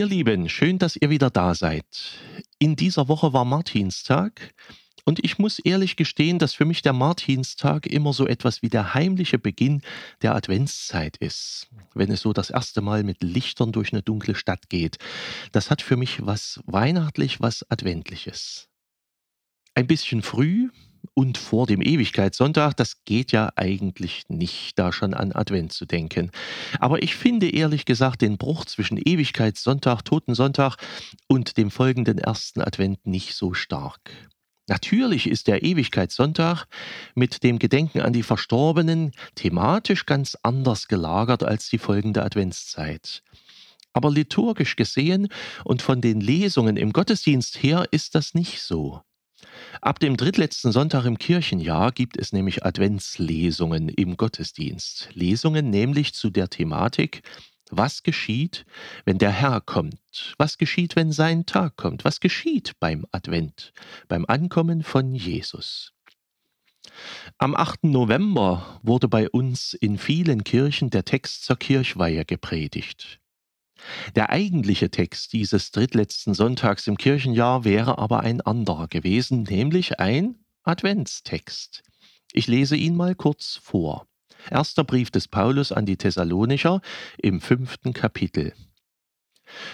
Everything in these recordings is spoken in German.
Ihr Lieben, schön, dass ihr wieder da seid. In dieser Woche war Martinstag und ich muss ehrlich gestehen, dass für mich der Martinstag immer so etwas wie der heimliche Beginn der Adventszeit ist, wenn es so das erste Mal mit Lichtern durch eine dunkle Stadt geht. Das hat für mich was weihnachtlich, was adventliches. Ein bisschen früh, und vor dem Ewigkeitssonntag, das geht ja eigentlich nicht, da schon an Advent zu denken. Aber ich finde ehrlich gesagt den Bruch zwischen Ewigkeitssonntag, Totensonntag und dem folgenden ersten Advent nicht so stark. Natürlich ist der Ewigkeitssonntag mit dem Gedenken an die Verstorbenen thematisch ganz anders gelagert als die folgende Adventszeit. Aber liturgisch gesehen und von den Lesungen im Gottesdienst her ist das nicht so. Ab dem drittletzten Sonntag im Kirchenjahr gibt es nämlich Adventslesungen im Gottesdienst. Lesungen nämlich zu der Thematik, was geschieht, wenn der Herr kommt? Was geschieht, wenn sein Tag kommt? Was geschieht beim Advent, beim Ankommen von Jesus? Am 8. November wurde bei uns in vielen Kirchen der Text zur Kirchweihe gepredigt. Der eigentliche Text dieses drittletzten Sonntags im Kirchenjahr wäre aber ein anderer gewesen, nämlich ein Adventstext. Ich lese ihn mal kurz vor. Erster Brief des Paulus an die Thessalonicher im fünften Kapitel.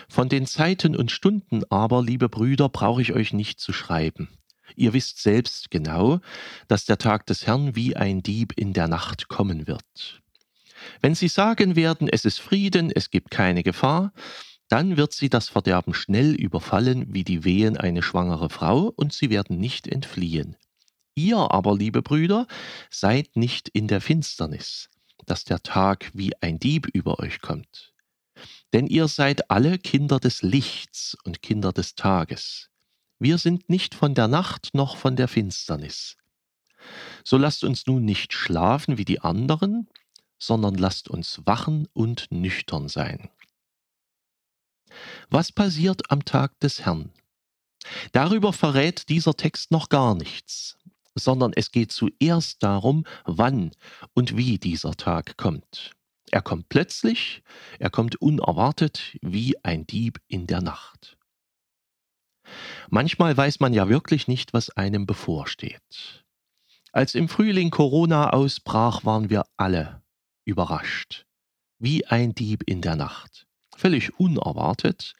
Von den Zeiten und Stunden aber, liebe Brüder, brauche ich euch nicht zu schreiben. Ihr wisst selbst genau, dass der Tag des Herrn wie ein Dieb in der Nacht kommen wird. Wenn sie sagen werden, es ist Frieden, es gibt keine Gefahr, dann wird sie das Verderben schnell überfallen wie die Wehen eine schwangere Frau, und sie werden nicht entfliehen. Ihr aber, liebe Brüder, seid nicht in der Finsternis, dass der Tag wie ein Dieb über euch kommt. Denn ihr seid alle Kinder des Lichts und Kinder des Tages. Wir sind nicht von der Nacht noch von der Finsternis. So lasst uns nun nicht schlafen wie die anderen, sondern lasst uns wachen und nüchtern sein. Was passiert am Tag des Herrn? Darüber verrät dieser Text noch gar nichts, sondern es geht zuerst darum, wann und wie dieser Tag kommt. Er kommt plötzlich, er kommt unerwartet wie ein Dieb in der Nacht. Manchmal weiß man ja wirklich nicht, was einem bevorsteht. Als im Frühling Corona ausbrach, waren wir alle überrascht. Wie ein Dieb in der Nacht. Völlig unerwartet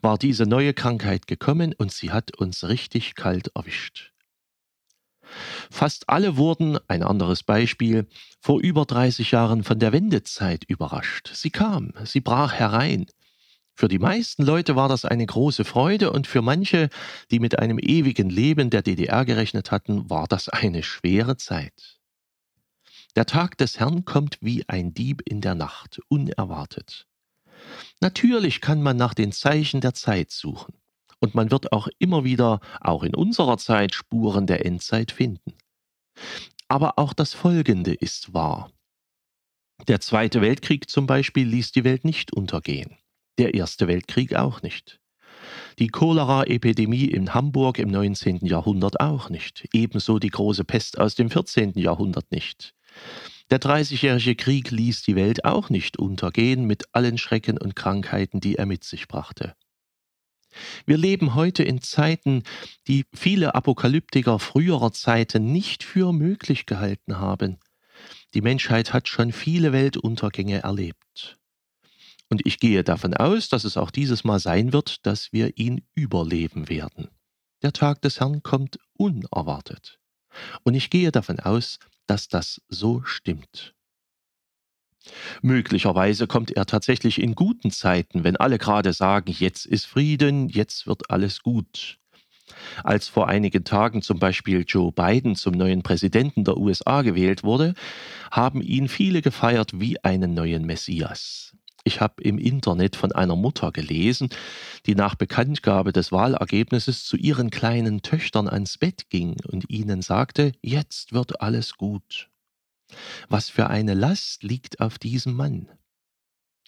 war diese neue Krankheit gekommen und sie hat uns richtig kalt erwischt. Fast alle wurden, ein anderes Beispiel, vor über 30 Jahren von der Wendezeit überrascht. Sie kam, sie brach herein. Für die meisten Leute war das eine große Freude und für manche, die mit einem ewigen Leben der DDR gerechnet hatten, war das eine schwere Zeit. Der Tag des Herrn kommt wie ein Dieb in der Nacht, unerwartet. Natürlich kann man nach den Zeichen der Zeit suchen. Und man wird auch immer wieder, auch in unserer Zeit, Spuren der Endzeit finden. Aber auch das Folgende ist wahr. Der Zweite Weltkrieg zum Beispiel ließ die Welt nicht untergehen. Der Erste Weltkrieg auch nicht. Die Cholera-Epidemie in Hamburg im 19. Jahrhundert auch nicht. Ebenso die große Pest aus dem 14. Jahrhundert nicht. Der Dreißigjährige Krieg ließ die Welt auch nicht untergehen mit allen Schrecken und Krankheiten, die er mit sich brachte. Wir leben heute in Zeiten, die viele Apokalyptiker früherer Zeiten nicht für möglich gehalten haben. Die Menschheit hat schon viele Weltuntergänge erlebt. Und ich gehe davon aus, dass es auch dieses Mal sein wird, dass wir ihn überleben werden. Der Tag des Herrn kommt unerwartet. Und ich gehe davon aus, dass das so stimmt. Möglicherweise kommt er tatsächlich in guten Zeiten, wenn alle gerade sagen, jetzt ist Frieden, jetzt wird alles gut. Als vor einigen Tagen zum Beispiel Joe Biden zum neuen Präsidenten der USA gewählt wurde, haben ihn viele gefeiert wie einen neuen Messias. Ich habe im Internet von einer Mutter gelesen, die nach Bekanntgabe des Wahlergebnisses zu ihren kleinen Töchtern ans Bett ging und ihnen sagte, jetzt wird alles gut. Was für eine Last liegt auf diesem Mann?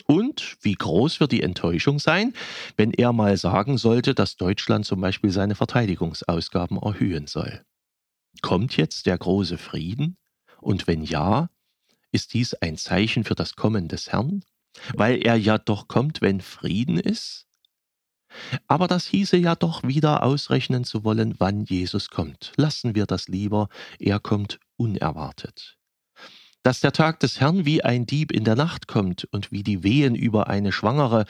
Und wie groß wird die Enttäuschung sein, wenn er mal sagen sollte, dass Deutschland zum Beispiel seine Verteidigungsausgaben erhöhen soll? Kommt jetzt der große Frieden? Und wenn ja, ist dies ein Zeichen für das Kommen des Herrn? Weil er ja doch kommt, wenn Frieden ist? Aber das hieße ja doch wieder ausrechnen zu wollen, wann Jesus kommt. Lassen wir das lieber, er kommt unerwartet. Dass der Tag des Herrn wie ein Dieb in der Nacht kommt und wie die Wehen über eine Schwangere,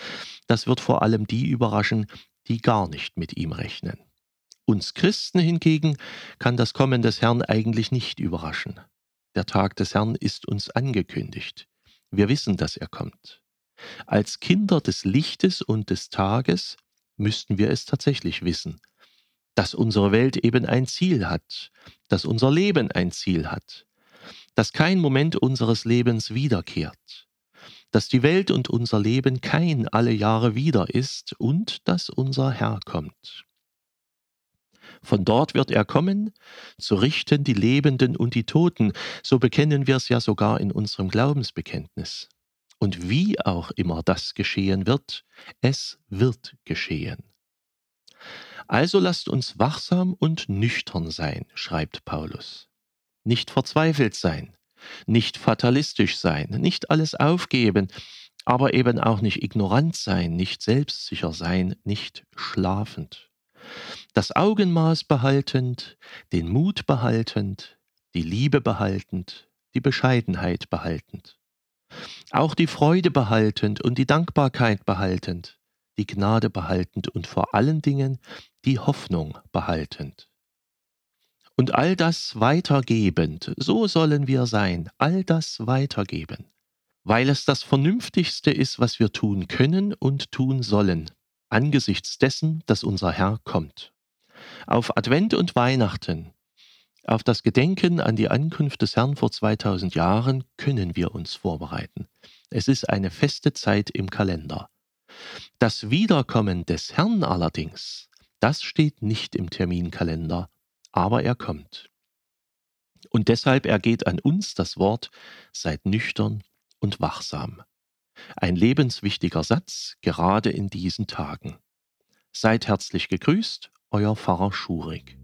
das wird vor allem die überraschen, die gar nicht mit ihm rechnen. Uns Christen hingegen kann das Kommen des Herrn eigentlich nicht überraschen. Der Tag des Herrn ist uns angekündigt. Wir wissen, dass er kommt. Als Kinder des Lichtes und des Tages müssten wir es tatsächlich wissen, dass unsere Welt eben ein Ziel hat, dass unser Leben ein Ziel hat, dass kein Moment unseres Lebens wiederkehrt, dass die Welt und unser Leben kein alle Jahre wieder ist und dass unser Herr kommt. Von dort wird er kommen, zu richten die Lebenden und die Toten, so bekennen wir es ja sogar in unserem Glaubensbekenntnis. Und wie auch immer das geschehen wird, es wird geschehen. Also lasst uns wachsam und nüchtern sein, schreibt Paulus. Nicht verzweifelt sein, nicht fatalistisch sein, nicht alles aufgeben, aber eben auch nicht ignorant sein, nicht selbstsicher sein, nicht schlafend das Augenmaß behaltend, den Mut behaltend, die Liebe behaltend, die Bescheidenheit behaltend. Auch die Freude behaltend und die Dankbarkeit behaltend, die Gnade behaltend und vor allen Dingen die Hoffnung behaltend. Und all das weitergebend, so sollen wir sein, all das weitergeben, weil es das Vernünftigste ist, was wir tun können und tun sollen, angesichts dessen, dass unser Herr kommt. Auf Advent und Weihnachten, auf das Gedenken an die Ankunft des Herrn vor 2000 Jahren können wir uns vorbereiten. Es ist eine feste Zeit im Kalender. Das Wiederkommen des Herrn allerdings, das steht nicht im Terminkalender, aber er kommt. Und deshalb ergeht an uns das Wort, seid nüchtern und wachsam. Ein lebenswichtiger Satz, gerade in diesen Tagen. Seid herzlich gegrüßt, euer Pfarrer Schurig.